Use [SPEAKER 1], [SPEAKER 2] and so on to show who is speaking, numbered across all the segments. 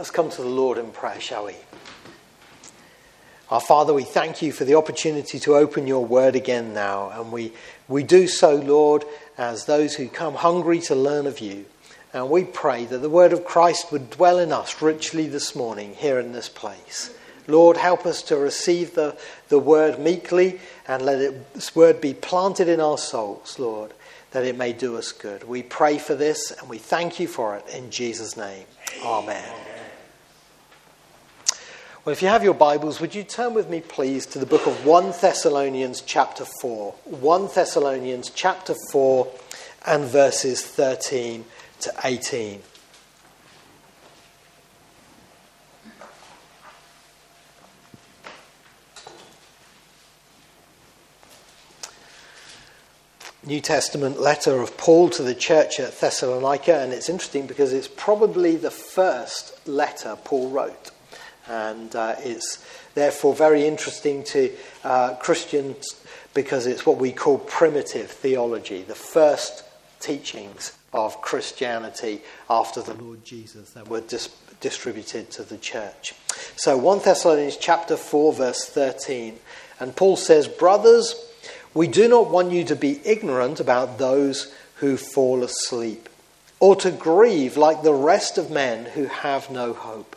[SPEAKER 1] Let's come to the Lord in prayer, shall we? Our Father, we thank you for the opportunity to open your word again now, and we, we do so, Lord, as those who come hungry to learn of you. And we pray that the word of Christ would dwell in us richly this morning here in this place. Lord, help us to receive the, the word meekly and let it, this word be planted in our souls, Lord, that it may do us good. We pray for this and we thank you for it in Jesus' name. Amen. Well, if you have your Bibles, would you turn with me, please, to the book of 1 Thessalonians, chapter 4. 1 Thessalonians, chapter 4, and verses 13 to 18. New Testament letter of Paul to the church at Thessalonica, and it's interesting because it's probably the first letter Paul wrote. And uh, it's therefore very interesting to uh, Christians because it's what we call primitive theology, the first teachings of Christianity after the Lord Jesus that were dis- distributed to the church. So 1 Thessalonians chapter 4 verse 13 and Paul says brothers we do not want you to be ignorant about those who fall asleep, or to grieve like the rest of men who have no hope.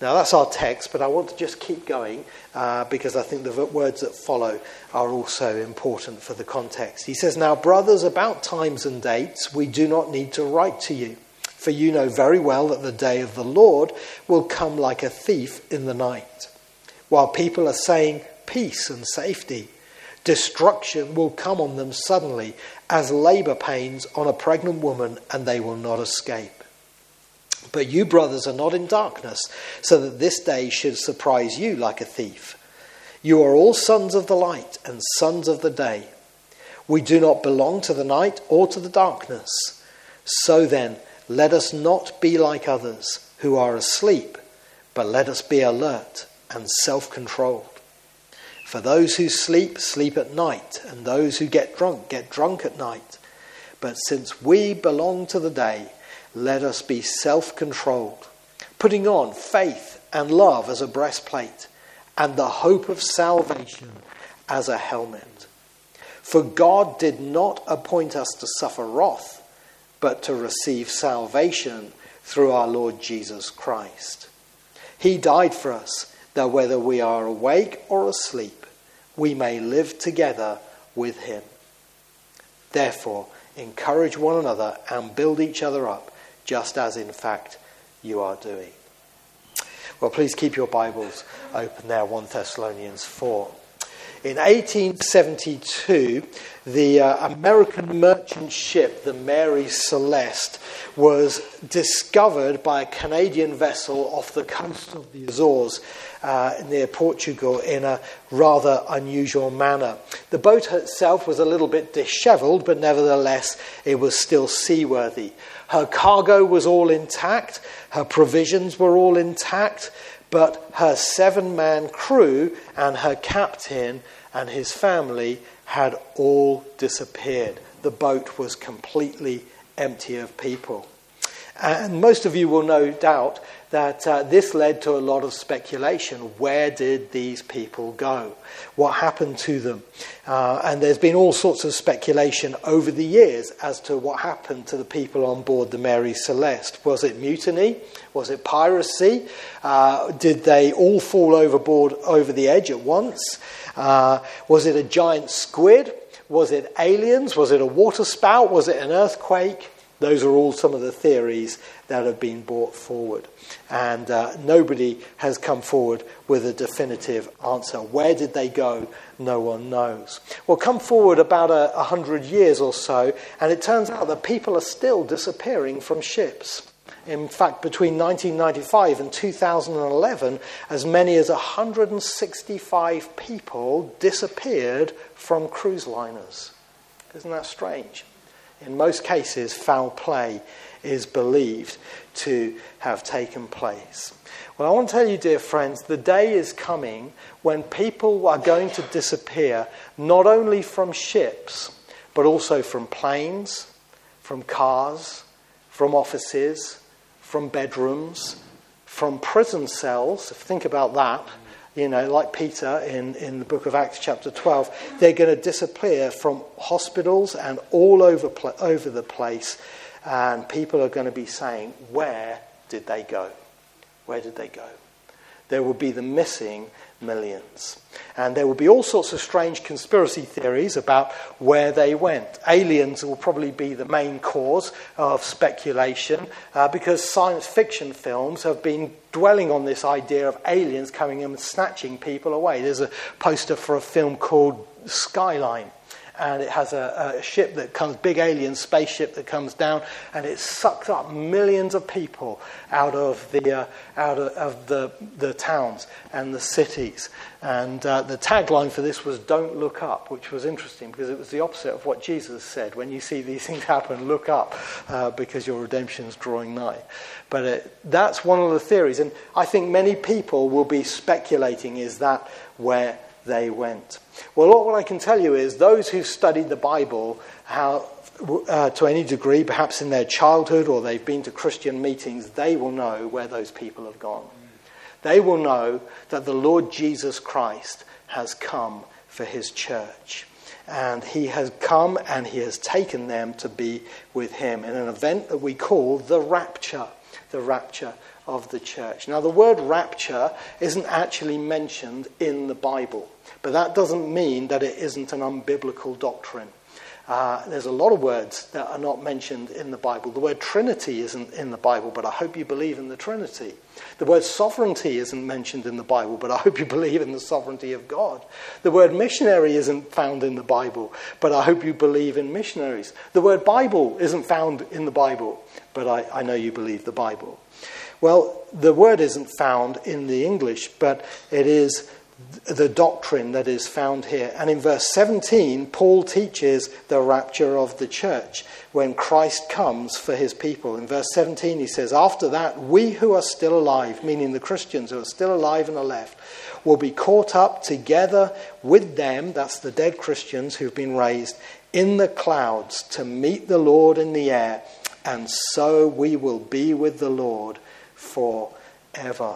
[SPEAKER 1] Now, that's our text, but I want to just keep going uh, because I think the words that follow are also important for the context. He says, Now, brothers, about times and dates, we do not need to write to you, for you know very well that the day of the Lord will come like a thief in the night. While people are saying peace and safety, Destruction will come on them suddenly as labor pains on a pregnant woman, and they will not escape. But you, brothers, are not in darkness, so that this day should surprise you like a thief. You are all sons of the light and sons of the day. We do not belong to the night or to the darkness. So then, let us not be like others who are asleep, but let us be alert and self controlled. For those who sleep, sleep at night, and those who get drunk, get drunk at night. But since we belong to the day, let us be self controlled, putting on faith and love as a breastplate, and the hope of salvation as a helmet. For God did not appoint us to suffer wrath, but to receive salvation through our Lord Jesus Christ. He died for us, that whether we are awake or asleep, we may live together with him. Therefore, encourage one another and build each other up, just as in fact you are doing. Well, please keep your Bibles open there, 1 Thessalonians 4. In 1872, the uh, American merchant ship, the Mary Celeste, was discovered by a Canadian vessel off the coast of the Azores uh, near Portugal in a rather unusual manner. The boat itself was a little bit dishevelled, but nevertheless, it was still seaworthy. Her cargo was all intact, her provisions were all intact, but her seven man crew and her captain and his family had all disappeared. The boat was completely empty of people. And most of you will no doubt that uh, this led to a lot of speculation. Where did these people go? What happened to them? Uh, and there's been all sorts of speculation over the years as to what happened to the people on board the Mary Celeste. Was it mutiny? Was it piracy? Uh, did they all fall overboard over the edge at once? Uh, was it a giant squid? Was it aliens? Was it a water spout? Was it an earthquake? Those are all some of the theories that have been brought forward. And uh, nobody has come forward with a definitive answer. Where did they go? No one knows. Well, come forward about a, a hundred years or so, and it turns out that people are still disappearing from ships. In fact, between 1995 and 2011, as many as 165 people disappeared from cruise liners. Isn't that strange? In most cases, foul play is believed to have taken place. Well, I want to tell you, dear friends, the day is coming when people are going to disappear not only from ships, but also from planes, from cars, from offices, from bedrooms, from prison cells. Think about that you know, like Peter in, in the book of Acts, chapter 12, they're going to disappear from hospitals and all over, pl- over the place. And people are going to be saying, Where did they go? Where did they go? There will be the missing millions. And there will be all sorts of strange conspiracy theories about where they went. Aliens will probably be the main cause of speculation uh, because science fiction films have been dwelling on this idea of aliens coming and snatching people away. There's a poster for a film called Skyline and it has a, a, ship that comes, big alien spaceship that comes down, and it sucks up millions of people out of the uh, out of, of, the the towns and the cities. And uh, the tagline for this was "Don't look up," which was interesting because it was the opposite of what Jesus said. When you see these things happen, look up uh, because your redemption is drawing nigh. But it, that's one of the theories, and I think many people will be speculating: is that where they went. Well, what I can tell you is those who've studied the Bible how, uh, to any degree, perhaps in their childhood or they've been to Christian meetings, they will know where those people have gone. They will know that the Lord Jesus Christ has come for his church. And he has come and he has taken them to be with him in an event that we call the rapture. The rapture of the church. Now, the word rapture isn't actually mentioned in the Bible, but that doesn't mean that it isn't an unbiblical doctrine. Uh, there's a lot of words that are not mentioned in the Bible. The word Trinity isn't in the Bible, but I hope you believe in the Trinity. The word sovereignty isn't mentioned in the Bible, but I hope you believe in the sovereignty of God. The word missionary isn't found in the Bible, but I hope you believe in missionaries. The word Bible isn't found in the Bible, but I, I know you believe the Bible. Well, the word isn't found in the English, but it is the doctrine that is found here. And in verse 17, Paul teaches the rapture of the church when Christ comes for his people. In verse 17, he says, After that, we who are still alive, meaning the Christians who are still alive and are left, will be caught up together with them, that's the dead Christians who've been raised, in the clouds to meet the Lord in the air, and so we will be with the Lord forever.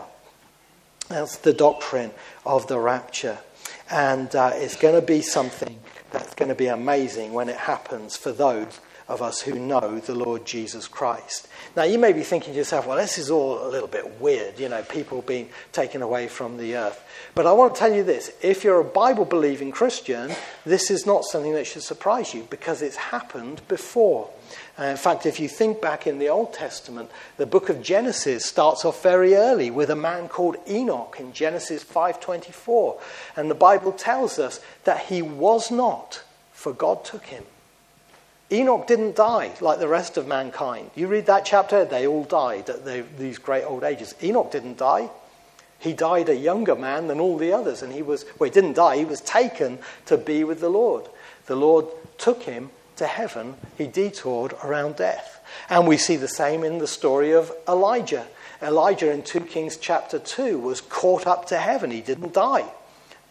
[SPEAKER 1] That's the doctrine of the rapture. And uh, it's going to be something that's going to be amazing when it happens for those of us who know the Lord Jesus Christ. Now, you may be thinking to yourself, well, this is all a little bit weird, you know, people being taken away from the earth. But I want to tell you this if you're a Bible believing Christian, this is not something that should surprise you because it's happened before. Uh, in fact, if you think back in the Old Testament, the book of Genesis starts off very early with a man called Enoch in Genesis 5:24, and the Bible tells us that he was not, for God took him. Enoch didn't die like the rest of mankind. You read that chapter, they all died at the, these great old ages. Enoch didn't die. He died a younger man than all the others, and he was, well, he didn't die, he was taken to be with the Lord. The Lord took him to heaven, he detoured around death. And we see the same in the story of Elijah. Elijah in 2 Kings chapter 2 was caught up to heaven, he didn't die.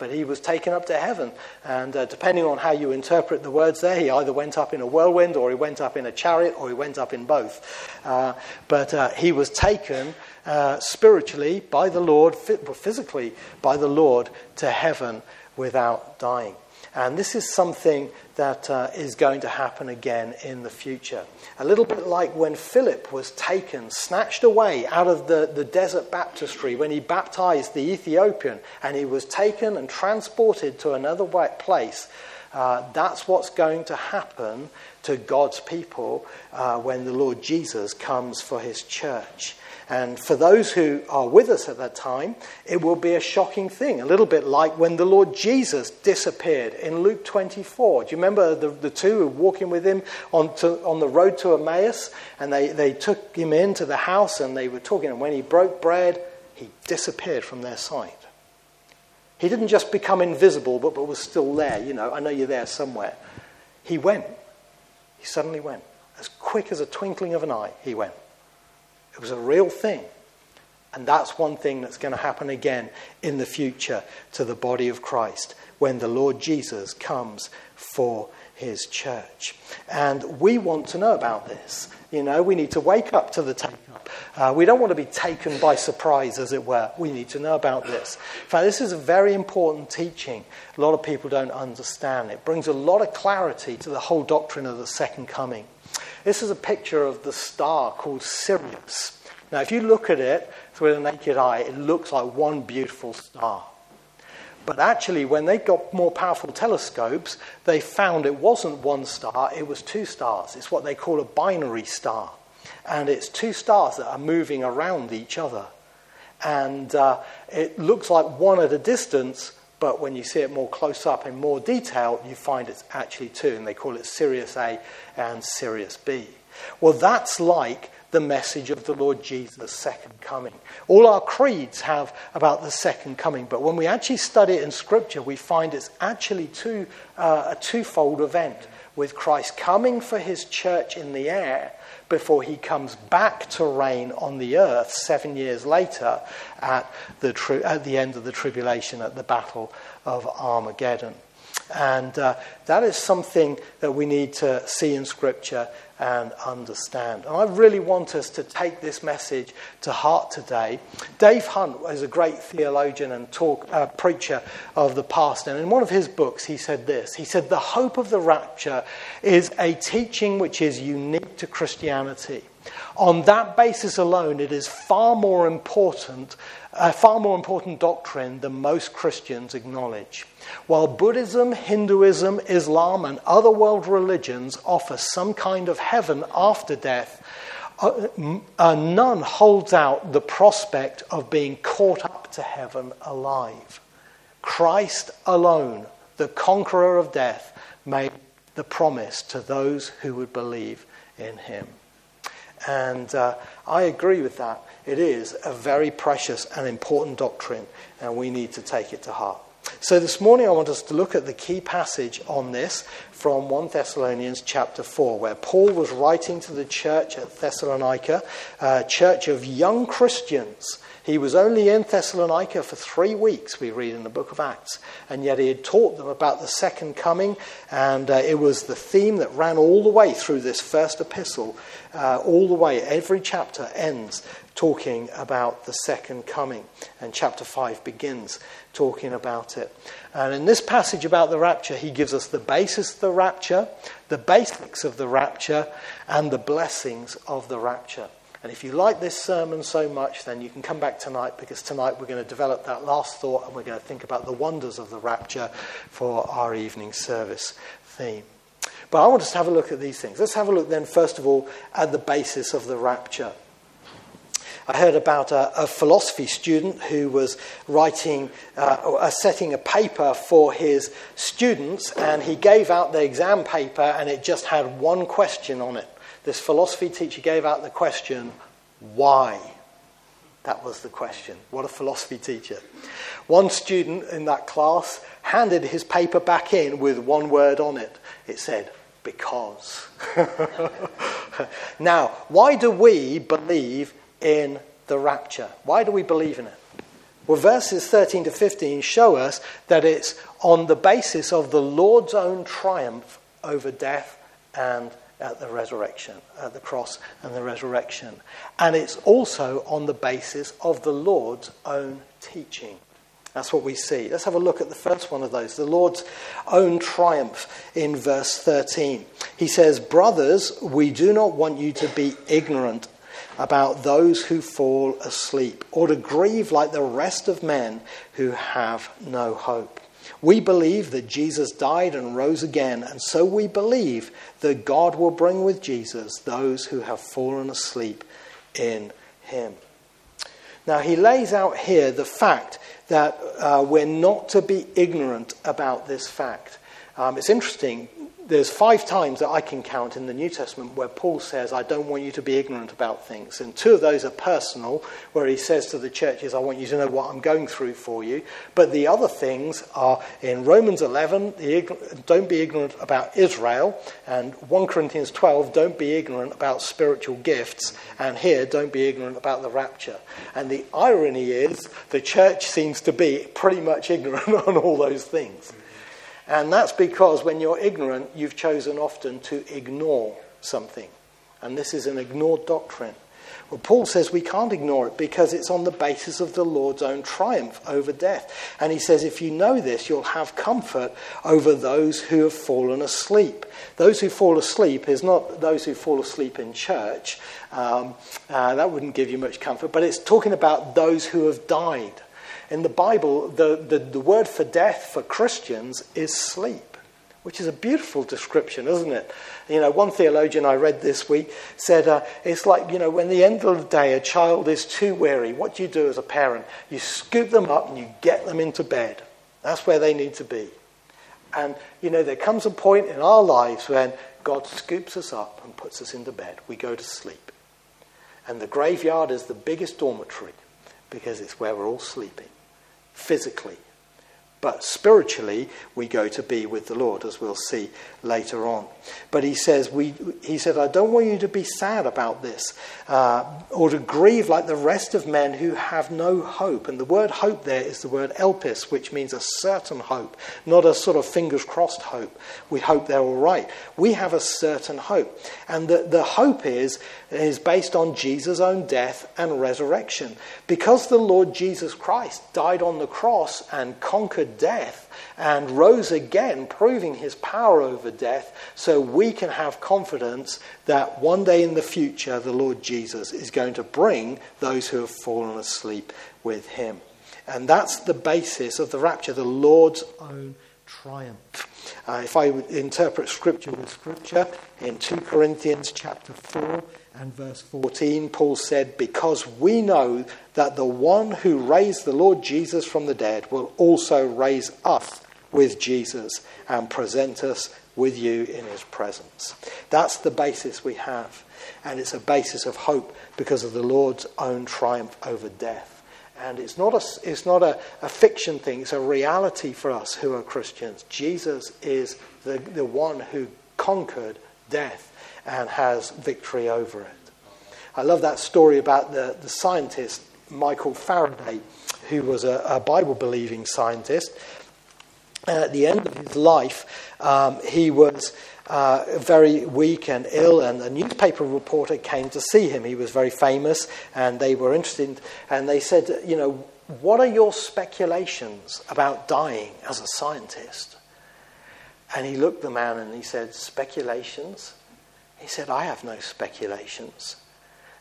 [SPEAKER 1] But he was taken up to heaven. And uh, depending on how you interpret the words there, he either went up in a whirlwind, or he went up in a chariot, or he went up in both. Uh, but uh, he was taken uh, spiritually by the Lord, physically by the Lord, to heaven without dying. And this is something that uh, is going to happen again in the future. A little bit like when Philip was taken, snatched away out of the, the desert baptistry when he baptized the Ethiopian, and he was taken and transported to another place. Uh, that's what's going to happen to God's people uh, when the Lord Jesus comes for his church. And for those who are with us at that time, it will be a shocking thing, a little bit like when the Lord Jesus disappeared in Luke 24. Do you remember the, the two who were walking with him on, to, on the road to Emmaus? And they, they took him into the house and they were talking. And when he broke bread, he disappeared from their sight. He didn't just become invisible, but, but was still there. You know, I know you're there somewhere. He went. He suddenly went. As quick as a twinkling of an eye, he went. It was a real thing. And that's one thing that's going to happen again in the future to the body of Christ when the Lord Jesus comes for his church. And we want to know about this. You know, we need to wake up to the take up. Uh, we don't want to be taken by surprise, as it were. We need to know about this. In fact, this is a very important teaching. A lot of people don't understand. It brings a lot of clarity to the whole doctrine of the second coming. This is a picture of the star called Sirius. Now, if you look at it through the naked eye, it looks like one beautiful star. But actually, when they got more powerful telescopes, they found it wasn't one star, it was two stars. It's what they call a binary star. And it's two stars that are moving around each other. And uh, it looks like one at a distance, but when you see it more close up in more detail, you find it's actually two, and they call it Sirius A and Sirius B. Well, that's like the message of the Lord Jesus' second coming. All our creeds have about the second coming, but when we actually study it in Scripture, we find it's actually two, uh, a twofold event with Christ coming for his church in the air before he comes back to reign on the earth seven years later at the, tri- at the end of the tribulation at the Battle of Armageddon. And uh, that is something that we need to see in Scripture and understand. And I really want us to take this message to heart today. Dave Hunt is a great theologian and talk, uh, preacher of the past, and in one of his books, he said this He said, The hope of the rapture is a teaching which is unique to Christianity. On that basis alone, it is far more important, a far more important doctrine than most Christians acknowledge. While Buddhism, Hinduism, Islam, and other world religions offer some kind of heaven after death, uh, uh, none holds out the prospect of being caught up to heaven alive. Christ alone, the conqueror of death, made the promise to those who would believe in him. And uh, I agree with that. It is a very precious and important doctrine, and we need to take it to heart. So this morning I want us to look at the key passage on this from 1 Thessalonians chapter 4, where Paul was writing to the church at Thessalonica, a church of young Christians. He was only in Thessalonica for three weeks, we read in the book of Acts, and yet he had taught them about the second coming, and uh, it was the theme that ran all the way through this first epistle, uh, all the way. Every chapter ends talking about the second coming, and chapter 5 begins talking about it. And in this passage about the rapture, he gives us the basis of the rapture, the basics of the rapture, and the blessings of the rapture. And if you like this sermon so much, then you can come back tonight because tonight we're going to develop that last thought and we're going to think about the wonders of the rapture for our evening service theme. But I want us to have a look at these things. Let's have a look then, first of all, at the basis of the rapture. I heard about a, a philosophy student who was writing, uh, setting a paper for his students, and he gave out the exam paper, and it just had one question on it. This philosophy teacher gave out the question, why? That was the question. What a philosophy teacher. One student in that class handed his paper back in with one word on it. It said, because. now, why do we believe in the rapture. Why do we believe in it? Well, verses 13 to 15 show us that it's on the basis of the Lord's own triumph over death and at the resurrection, at the cross and the resurrection. And it's also on the basis of the Lord's own teaching. That's what we see. Let's have a look at the first one of those the Lord's own triumph in verse 13. He says, Brothers, we do not want you to be ignorant about those who fall asleep, or to grieve like the rest of men who have no hope. We believe that Jesus died and rose again, and so we believe that God will bring with Jesus those who have fallen asleep in him. Now, he lays out here the fact that uh, we're not to be ignorant about this fact. Um, it's interesting there's five times that I can count in the New Testament where Paul says, I don't want you to be ignorant about things. And two of those are personal, where he says to the churches, I want you to know what I'm going through for you. But the other things are in Romans 11, don't be ignorant about Israel, and 1 Corinthians 12, don't be ignorant about spiritual gifts, and here, don't be ignorant about the rapture. And the irony is, the church seems to be pretty much ignorant on all those things. And that's because when you're ignorant, you've chosen often to ignore something. And this is an ignored doctrine. Well, Paul says we can't ignore it because it's on the basis of the Lord's own triumph over death. And he says, if you know this, you'll have comfort over those who have fallen asleep. Those who fall asleep is not those who fall asleep in church. Um, uh, that wouldn't give you much comfort. But it's talking about those who have died. In the Bible, the, the, the word for death for Christians is sleep, which is a beautiful description, isn't it? You know, one theologian I read this week said uh, it's like, you know, when the end of the day a child is too weary, what do you do as a parent? You scoop them up and you get them into bed. That's where they need to be. And, you know, there comes a point in our lives when God scoops us up and puts us into bed. We go to sleep. And the graveyard is the biggest dormitory because it's where we're all sleeping physically. But spiritually, we go to be with the Lord, as we'll see later on. But he says, we, he said, I don't want you to be sad about this uh, or to grieve like the rest of men who have no hope. And the word hope there is the word elpis, which means a certain hope, not a sort of fingers crossed hope. We hope they're all right. We have a certain hope. And the, the hope is, is based on Jesus' own death and resurrection. Because the Lord Jesus Christ died on the cross and conquered death and rose again, proving his power over death, so we can have confidence that one day in the future the Lord Jesus is going to bring those who have fallen asleep with him. And that's the basis of the rapture, the Lord's own triumph. Uh, if I would interpret Scripture with Scripture, in 2 Corinthians chapter 4 and verse 14, Paul said, Because we know that the one who raised the Lord Jesus from the dead will also raise us with Jesus and present us with you in his presence. That's the basis we have. And it's a basis of hope because of the Lord's own triumph over death. And it's not, a, it's not a, a fiction thing, it's a reality for us who are Christians. Jesus is the, the one who conquered death and has victory over it. I love that story about the, the scientist Michael Faraday, who was a, a Bible believing scientist. And at the end of his life, um, he was uh, very weak and ill, and a newspaper reporter came to see him. He was very famous, and they were interested. And they said, You know, what are your speculations about dying as a scientist? And he looked the man and he said, Speculations? He said, I have no speculations.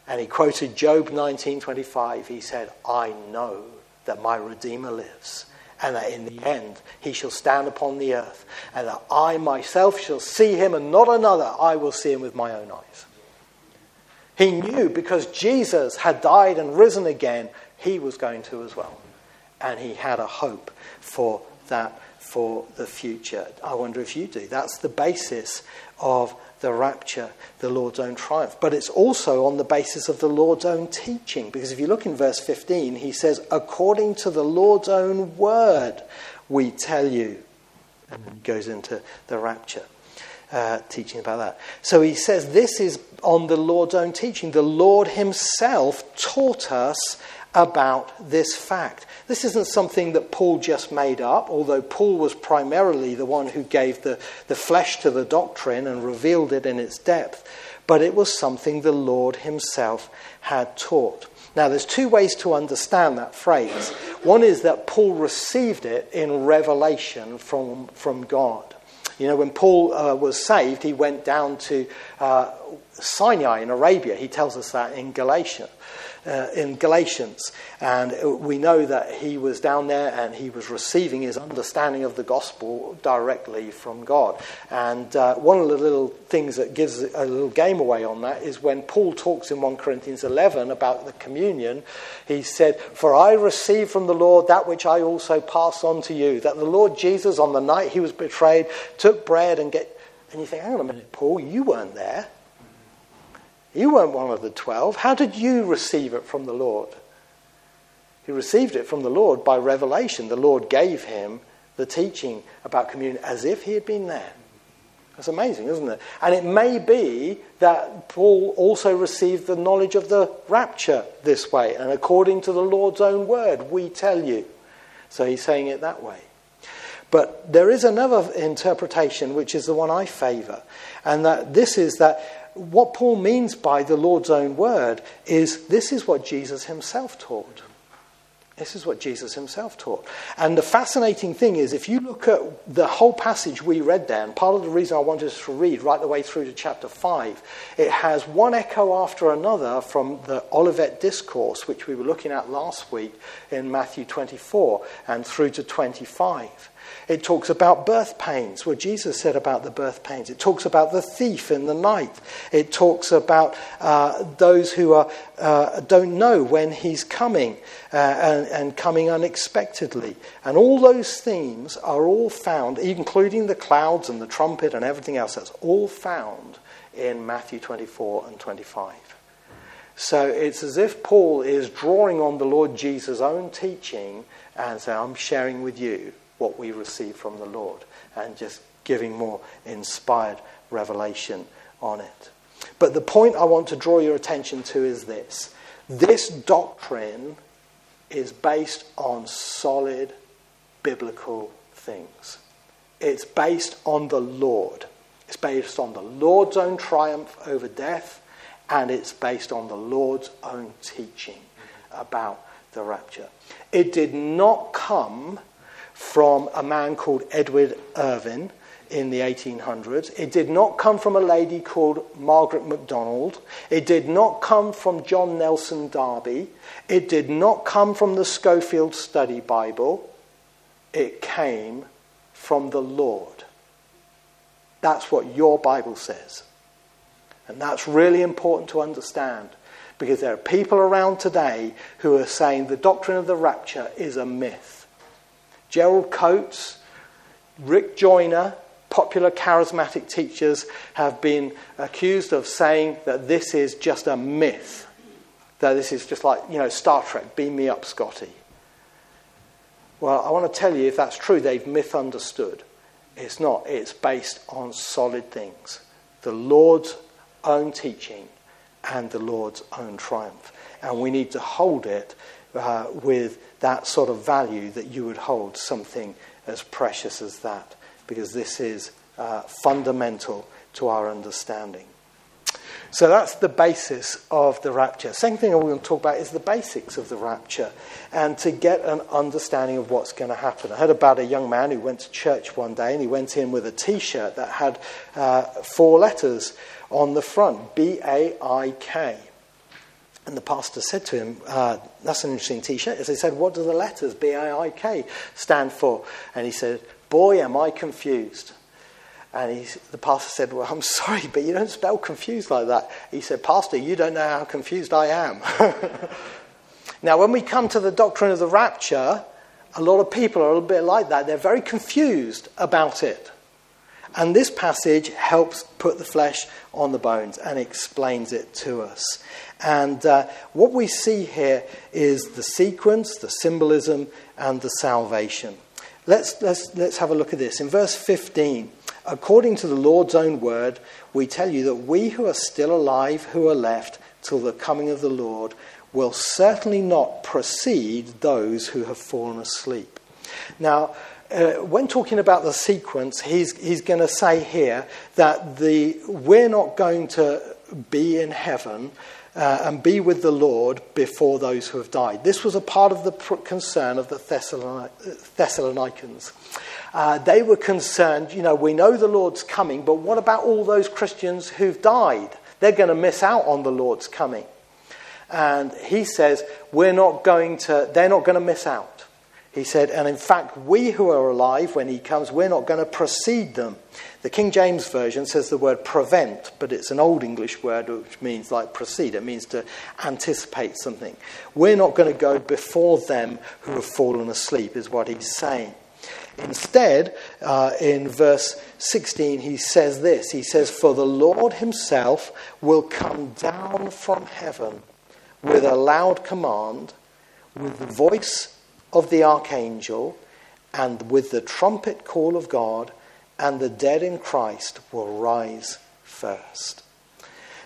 [SPEAKER 1] And he quoted Job 19:25. He said, I know that my Redeemer lives, and that in the end he shall stand upon the earth, and that I myself shall see him, and not another. I will see him with my own eyes. He knew because Jesus had died and risen again, he was going to as well. And he had a hope for that for the future. I wonder if you do. That's the basis of the rapture, the Lord's own triumph. But it's also on the basis of the Lord's own teaching. Because if you look in verse 15, he says, according to the Lord's own word, we tell you. And goes into the rapture. Uh, teaching about that. So he says this is on the Lord's own teaching. The Lord himself taught us about this fact. This isn't something that Paul just made up, although Paul was primarily the one who gave the, the flesh to the doctrine and revealed it in its depth, but it was something the Lord himself had taught. Now, there's two ways to understand that phrase. One is that Paul received it in revelation from, from God. You know, when Paul uh, was saved, he went down to uh, Sinai in Arabia. He tells us that in Galatia uh, in Galatians. And we know that he was down there and he was receiving his understanding of the gospel directly from God. And uh, one of the little things that gives a little game away on that is when Paul talks in 1 Corinthians 11 about the communion, he said, For I received from the Lord that which I also pass on to you, that the Lord Jesus, on the night he was betrayed, took bread and get. And you think, hang on a minute, Paul, you weren't there. You weren't one of the twelve. How did you receive it from the Lord? He received it from the Lord by revelation. The Lord gave him the teaching about communion as if he had been there. That's amazing, isn't it? And it may be that Paul also received the knowledge of the rapture this way. And according to the Lord's own word, we tell you. So he's saying it that way. But there is another interpretation, which is the one I favour. And that this is that what Paul means by the Lord's own word is this is what Jesus himself taught. This is what Jesus himself taught. And the fascinating thing is, if you look at the whole passage we read there, and part of the reason I wanted us to read right the way through to chapter 5, it has one echo after another from the Olivet Discourse, which we were looking at last week in Matthew 24 and through to 25. It talks about birth pains, what Jesus said about the birth pains. It talks about the thief in the night. It talks about uh, those who are, uh, don't know when he's coming uh, and, and coming unexpectedly. And all those themes are all found, including the clouds and the trumpet and everything else, that's all found in Matthew 24 and 25. So it's as if Paul is drawing on the Lord Jesus' own teaching and saying, I'm sharing with you what we receive from the Lord and just giving more inspired revelation on it. But the point I want to draw your attention to is this this doctrine is based on solid biblical things. It's based on the Lord. It's based on the Lord's own triumph over death, and it's based on the Lord's own teaching about the rapture. It did not come from a man called Edward Irving in the 1800s. It did not come from a lady called Margaret MacDonald. It did not come from John Nelson Darby. It did not come from the Scofield Study Bible. It came from the Lord. That's what your Bible says. And that's really important to understand because there are people around today who are saying the doctrine of the rapture is a myth. Gerald Coates, Rick Joyner, popular charismatic teachers have been accused of saying that this is just a myth. That this is just like, you know, Star Trek, beam me up, Scotty. Well, I want to tell you if that's true, they've misunderstood. It's not, it's based on solid things the Lord's own teaching and the Lord's own triumph. And we need to hold it uh, with that sort of value that you would hold something as precious as that, because this is uh, fundamental to our understanding. So that's the basis of the rapture. Second thing I want to talk about is the basics of the rapture and to get an understanding of what's going to happen. I heard about a young man who went to church one day and he went in with a t shirt that had uh, four letters on the front B A I K. And the pastor said to him, uh, That's an interesting t shirt. As he said, What do the letters B A I K stand for? And he said, Boy, am I confused. And he, the pastor said, Well, I'm sorry, but you don't spell confused like that. He said, Pastor, you don't know how confused I am. now, when we come to the doctrine of the rapture, a lot of people are a little bit like that. They're very confused about it. And this passage helps put the flesh on the bones and explains it to us. And uh, what we see here is the sequence, the symbolism, and the salvation. Let's, let's, let's have a look at this. In verse 15, according to the Lord's own word, we tell you that we who are still alive, who are left till the coming of the Lord, will certainly not precede those who have fallen asleep. Now, uh, when talking about the sequence, he's, he's going to say here that the, we're not going to be in heaven uh, and be with the Lord before those who have died. This was a part of the concern of the Thessalonians. Uh, they were concerned, you know, we know the Lord's coming, but what about all those Christians who've died? They're going to miss out on the Lord's coming. And he says, we're not going to, they're not going to miss out. He said, and in fact, we who are alive when he comes, we're not going to precede them. The King James Version says the word prevent, but it's an Old English word which means like precede. It means to anticipate something. We're not going to go before them who have fallen asleep, is what he's saying. Instead, uh, in verse 16, he says this He says, For the Lord himself will come down from heaven with a loud command, with the voice of the archangel, and with the trumpet call of God, and the dead in Christ will rise first.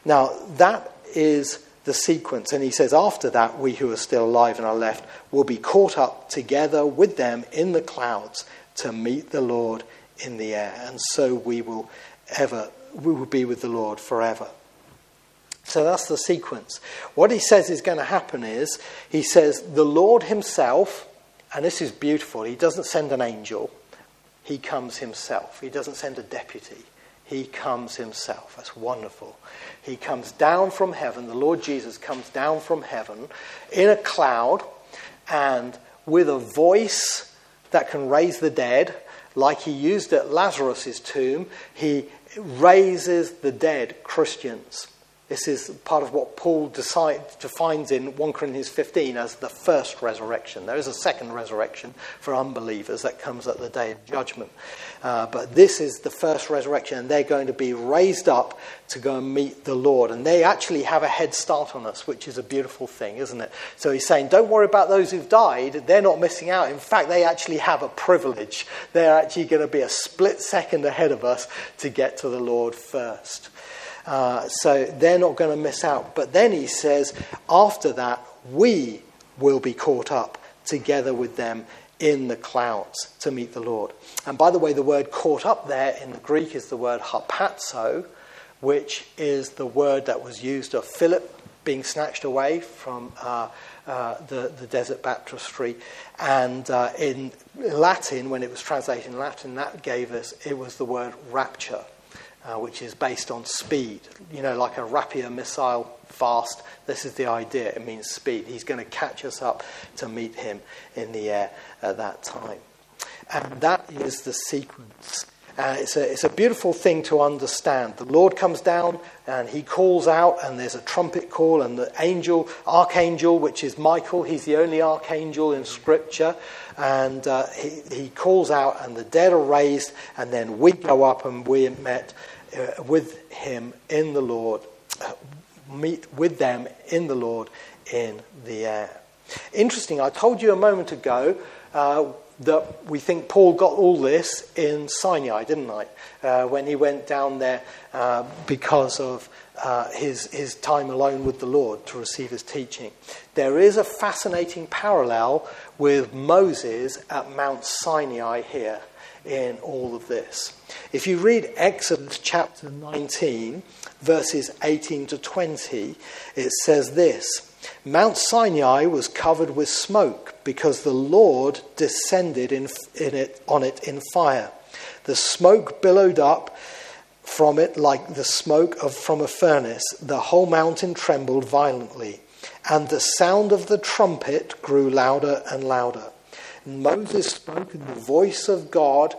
[SPEAKER 1] Now, that is the sequence. And he says, after that, we who are still alive and are left will be caught up together with them in the clouds to meet the Lord in the air. And so we will ever, we will be with the Lord forever. So that's the sequence. What he says is going to happen is, he says, the Lord himself, and this is beautiful, he doesn't send an angel, he comes himself. He doesn't send a deputy, he comes himself. That's wonderful. He comes down from heaven, the Lord Jesus comes down from heaven in a cloud and with a voice that can raise the dead, like he used at Lazarus' tomb, he raises the dead Christians. This is part of what Paul defines in 1 Corinthians 15 as the first resurrection. There is a second resurrection for unbelievers that comes at the day of judgment. Uh, but this is the first resurrection, and they're going to be raised up to go and meet the Lord. And they actually have a head start on us, which is a beautiful thing, isn't it? So he's saying, don't worry about those who've died. They're not missing out. In fact, they actually have a privilege. They're actually going to be a split second ahead of us to get to the Lord first. Uh, so they're not going to miss out. But then he says, after that, we will be caught up together with them in the clouds to meet the Lord. And by the way, the word caught up there in the Greek is the word harpazo, which is the word that was used of Philip being snatched away from uh, uh, the, the desert baptistry. And uh, in Latin, when it was translated in Latin, that gave us, it was the word rapture uh, which is based on speed. You know, like a rapier missile fast. This is the idea. It means speed. He's going to catch us up to meet him in the air at that time. And that is the sequence. Uh, it's, a, it's a beautiful thing to understand. The Lord comes down and he calls out, and there's a trumpet call, and the angel, archangel, which is Michael, he's the only archangel in Scripture, and uh, he, he calls out, and the dead are raised, and then we go up and we met uh, with him in the Lord, uh, meet with them in the Lord in the air. Interesting, I told you a moment ago uh, that we think Paul got all this in Sinai, didn't I? Uh, when he went down there uh, because of uh, his, his time alone with the Lord to receive his teaching. There is a fascinating parallel with Moses at Mount Sinai here in all of this. If you read Exodus chapter 19, verses 18 to 20, it says this Mount Sinai was covered with smoke because the Lord descended in, in it, on it in fire. The smoke billowed up from it like the smoke of, from a furnace. The whole mountain trembled violently, and the sound of the trumpet grew louder and louder. Moses spoke, and the voice of God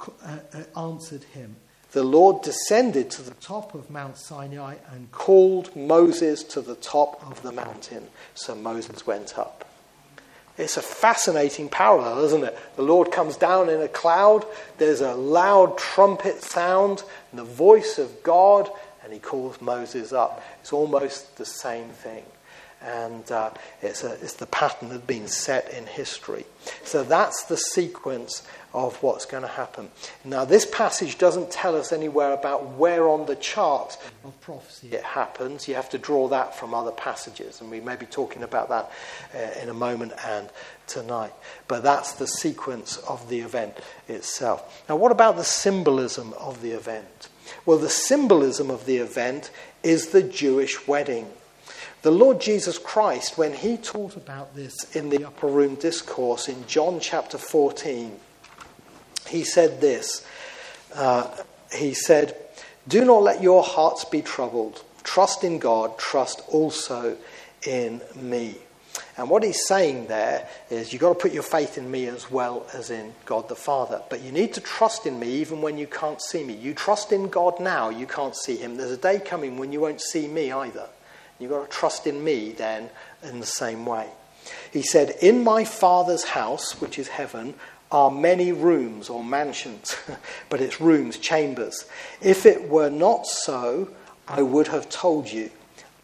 [SPEAKER 1] uh, uh, answered him. The Lord descended to the top of Mount Sinai and called Moses to the top of the mountain. So Moses went up. It's a fascinating parallel, isn't it? The Lord comes down in a cloud, there's a loud trumpet sound, the voice of God, and he calls Moses up. It's almost the same thing. And uh, it's, a, it's the pattern that's been set in history. So that's the sequence of what's going to happen. Now, this passage doesn't tell us anywhere about where on the chart of prophecy it happens. You have to draw that from other passages, and we may be talking about that uh, in a moment and tonight. But that's the sequence of the event itself. Now, what about the symbolism of the event? Well, the symbolism of the event is the Jewish wedding. The Lord Jesus Christ, when he taught about this in the upper room discourse in John chapter 14, he said this. Uh, he said, Do not let your hearts be troubled. Trust in God, trust also in me. And what he's saying there is you've got to put your faith in me as well as in God the Father. But you need to trust in me even when you can't see me. You trust in God now, you can't see him. There's a day coming when you won't see me either. You've got to trust in me then in the same way. He said, In my Father's house, which is heaven, are many rooms or mansions, but it's rooms, chambers. If it were not so, I would have told you.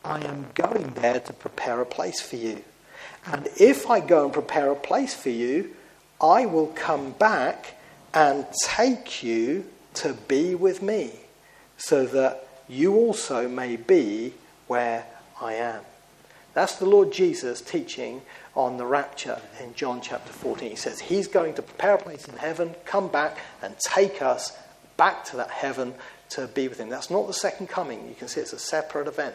[SPEAKER 1] I am going there to prepare a place for you. And if I go and prepare a place for you, I will come back and take you to be with me, so that you also may be where I am. That's the Lord Jesus teaching on the rapture in John chapter 14. He says he's going to prepare a place in heaven, come back, and take us back to that heaven to be with him. That's not the second coming. You can see it's a separate event.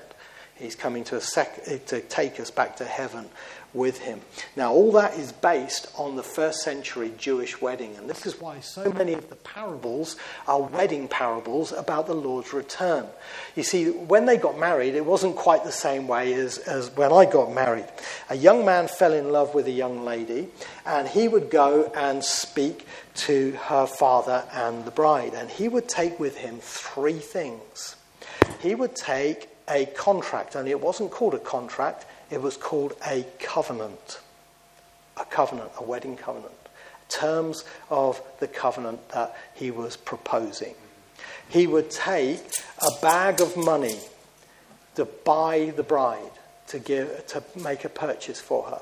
[SPEAKER 1] He's coming to, sec- eh, to take us back to heaven with him. Now, all that is based on the first century Jewish wedding, and this is why so many of the parables are wedding parables about the Lord's return. You see, when they got married, it wasn't quite the same way as, as when I got married. A young man fell in love with a young lady, and he would go and speak to her father and the bride, and he would take with him three things. He would take a contract, only it wasn't called a contract, it was called a covenant. A covenant, a wedding covenant. Terms of the covenant that he was proposing. He would take a bag of money to buy the bride, to, give, to make a purchase for her.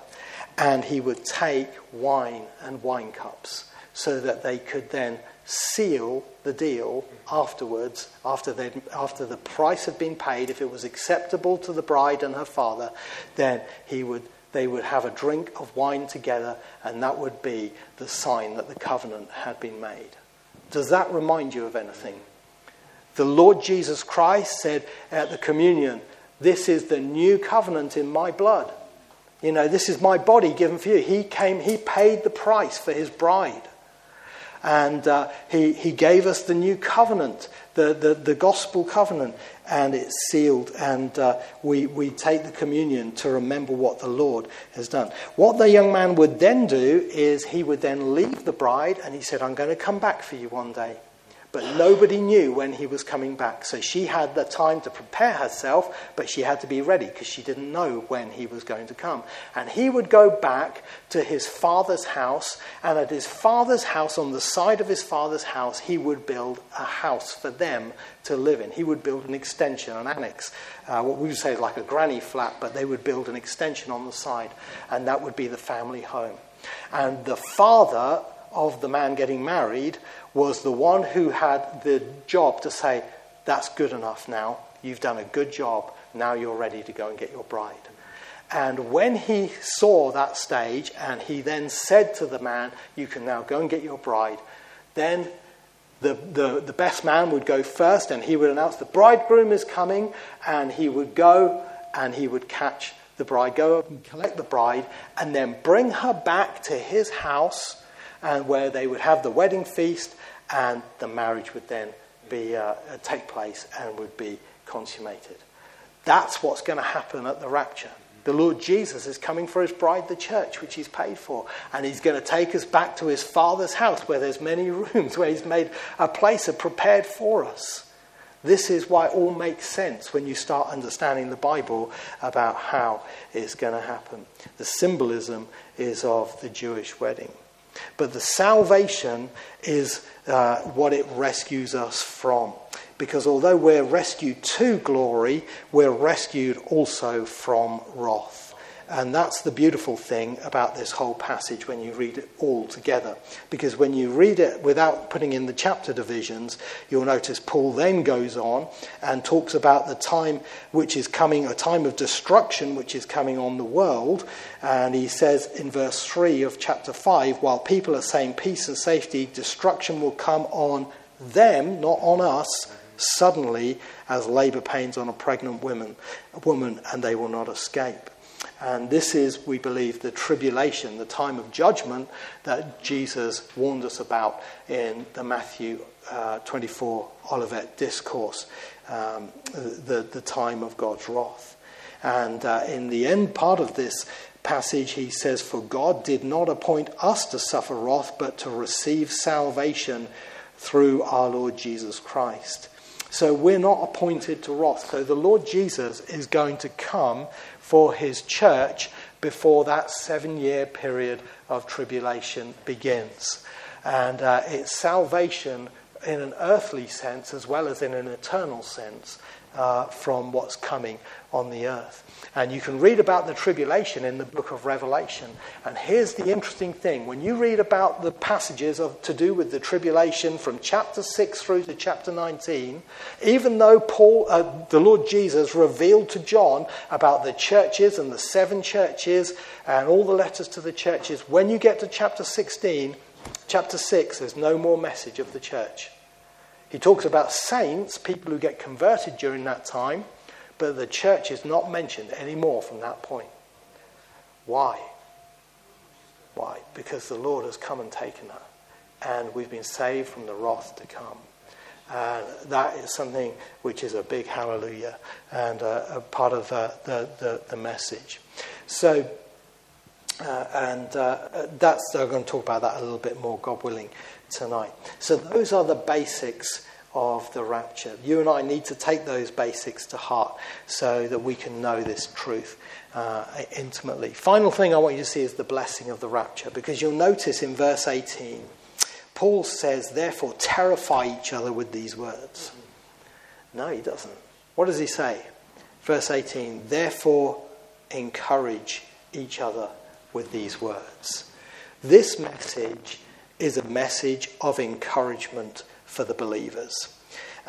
[SPEAKER 1] And he would take wine and wine cups so that they could then seal the deal afterwards, after, after the price had been paid. If it was acceptable to the bride and her father, then he would, they would have a drink of wine together, and that would be the sign that the covenant had been made. Does that remind you of anything? The Lord Jesus Christ said at the communion, This is the new covenant in my blood. You know, this is my body given for you. He came, he paid the price for his bride. And uh, he, he gave us the new covenant, the, the, the gospel covenant, and it's sealed. And uh, we, we take the communion to remember what the Lord has done. What the young man would then do is he would then leave the bride and he said, I'm going to come back for you one day. But nobody knew when he was coming back. So she had the time to prepare herself, but she had to be ready because she didn't know when he was going to come. And he would go back to his father's house, and at his father's house, on the side of his father's house, he would build a house for them to live in. He would build an extension, an annex, uh, what we would say is like a granny flat, but they would build an extension on the side, and that would be the family home. And the father of the man getting married was the one who had the job to say, That's good enough now. You've done a good job. Now you're ready to go and get your bride. And when he saw that stage and he then said to the man, You can now go and get your bride, then the, the, the best man would go first and he would announce, The bridegroom is coming. And he would go and he would catch the bride, go up and collect the bride, and then bring her back to his house and where they would have the wedding feast and the marriage would then be, uh, take place and would be consummated. That's what's going to happen at the rapture. The Lord Jesus is coming for his bride, the church, which he's paid for. And he's going to take us back to his Father's house where there's many rooms, where he's made a place prepared for us. This is why it all makes sense when you start understanding the Bible about how it's going to happen. The symbolism is of the Jewish wedding. But the salvation is uh, what it rescues us from. because although we're rescued to glory, we're rescued also from wrath. And that's the beautiful thing about this whole passage when you read it all together. Because when you read it without putting in the chapter divisions, you'll notice Paul then goes on and talks about the time which is coming, a time of destruction which is coming on the world. And he says in verse 3 of chapter 5 while people are saying peace and safety, destruction will come on them, not on us, suddenly as labor pains on a pregnant woman, woman and they will not escape. And this is, we believe, the tribulation, the time of judgment that Jesus warned us about in the Matthew uh, 24 Olivet Discourse, um, the, the time of God's wrath. And uh, in the end part of this passage, he says, For God did not appoint us to suffer wrath, but to receive salvation through our Lord Jesus Christ. So we're not appointed to wrath. So the Lord Jesus is going to come for his church before that seven year period of tribulation begins. And uh, it's salvation in an earthly sense as well as in an eternal sense uh, from what's coming on the earth. And you can read about the tribulation in the book of Revelation. And here's the interesting thing when you read about the passages of, to do with the tribulation from chapter 6 through to chapter 19, even though Paul, uh, the Lord Jesus revealed to John about the churches and the seven churches and all the letters to the churches, when you get to chapter 16, chapter 6, there's no more message of the church. He talks about saints, people who get converted during that time. But the church is not mentioned anymore from that point. Why? Why? Because the Lord has come and taken her, and we've been saved from the wrath to come. Uh, that is something which is a big hallelujah and uh, a part of uh, the, the, the, message. So, uh, and uh, that's, I'm going to talk about that a little bit more, God willing, tonight. So, those are the basics of the rapture. You and I need to take those basics to heart so that we can know this truth uh, intimately. Final thing I want you to see is the blessing of the rapture, because you'll notice in verse 18, Paul says, Therefore, terrify each other with these words. No, he doesn't. What does he say? Verse 18, Therefore, encourage each other with these words. This message is a message of encouragement for the believers.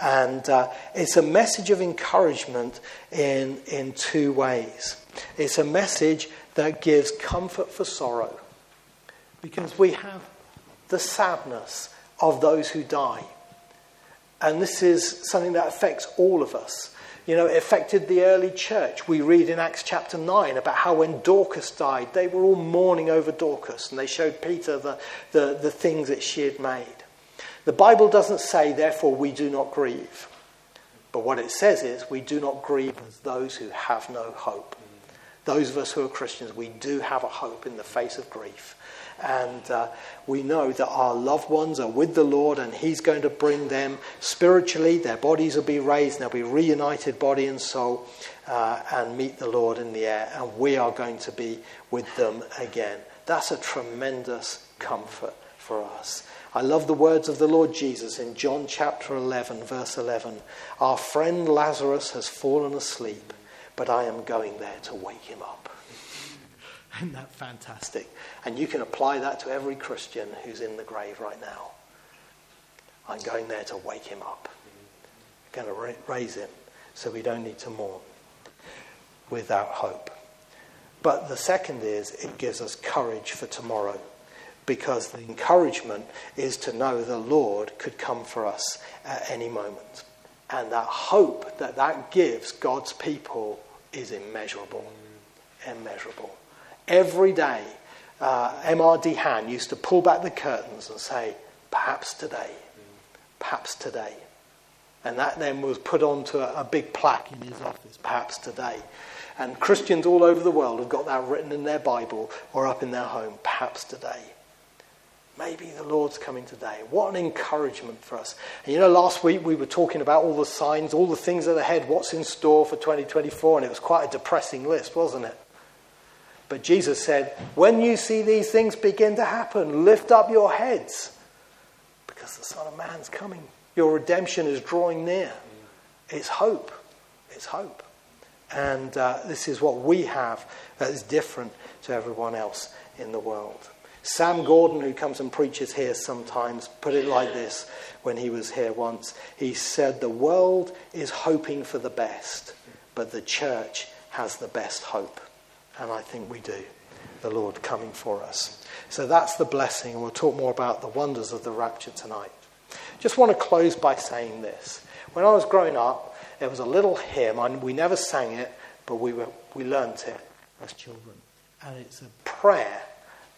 [SPEAKER 1] And uh, it's a message of encouragement in, in two ways. It's a message that gives comfort for sorrow, because we have the sadness of those who die. And this is something that affects all of us. You know, it affected the early church. We read in Acts chapter 9 about how when Dorcas died, they were all mourning over Dorcas, and they showed Peter the, the, the things that she had made. The Bible doesn't say, therefore, we do not grieve. But what it says is, we do not grieve as those who have no hope. Those of us who are Christians, we do have a hope in the face of grief. And uh, we know that our loved ones are with the Lord and He's going to bring them spiritually. Their bodies will be raised, and they'll be reunited, body and soul, uh, and meet the Lord in the air. And we are going to be with them again. That's a tremendous comfort for us. I love the words of the Lord Jesus in John chapter 11, verse 11. Our friend Lazarus has fallen asleep, but I am going there to wake him up. Isn't that fantastic? And you can apply that to every Christian who's in the grave right now. I'm going there to wake him up. I'm going to raise him so we don't need to mourn without hope. But the second is it gives us courage for tomorrow because the encouragement is to know the Lord could come for us at any moment. And that hope that that gives God's people is immeasurable. Immeasurable. Every day, uh, M.R. DeHaan used to pull back the curtains and say, perhaps today, perhaps today. And that then was put onto a, a big plaque in his office, perhaps today. And Christians all over the world have got that written in their Bible or up in their home, perhaps today. Maybe the Lord's coming today. What an encouragement for us. And you know, last week we were talking about all the signs, all the things that are ahead, what's in store for 2024, and it was quite a depressing list, wasn't it? But Jesus said, When you see these things begin to happen, lift up your heads because the Son of Man's coming. Your redemption is drawing near. It's hope. It's hope. And uh, this is what we have that is different to everyone else in the world. Sam Gordon, who comes and preaches here sometimes, put it like this when he was here once. He said, The world is hoping for the best, but the church has the best hope. And I think we do. The Lord coming for us. So that's the blessing, and we'll talk more about the wonders of the rapture tonight. Just want to close by saying this. When I was growing up, there was a little hymn, and we never sang it, but we, were, we learnt it as children. And it's a prayer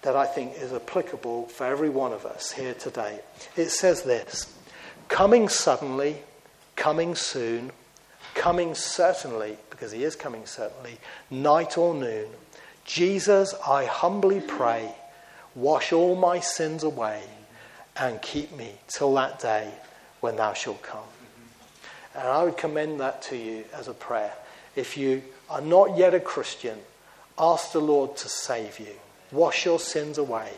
[SPEAKER 1] that I think is applicable for every one of us here today. It says this Coming suddenly, coming soon, coming certainly, because he is coming certainly, night or noon, Jesus, I humbly pray, wash all my sins away and keep me till that day when thou shalt come. And I would commend that to you as a prayer. If you are not yet a Christian, ask the Lord to save you wash your sins away,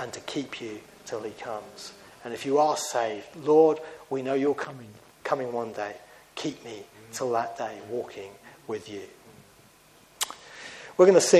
[SPEAKER 1] and to keep you till he comes. And if you are saved, Lord, we know you're coming, coming one day. Keep me till that day walking with you. We're going to sing.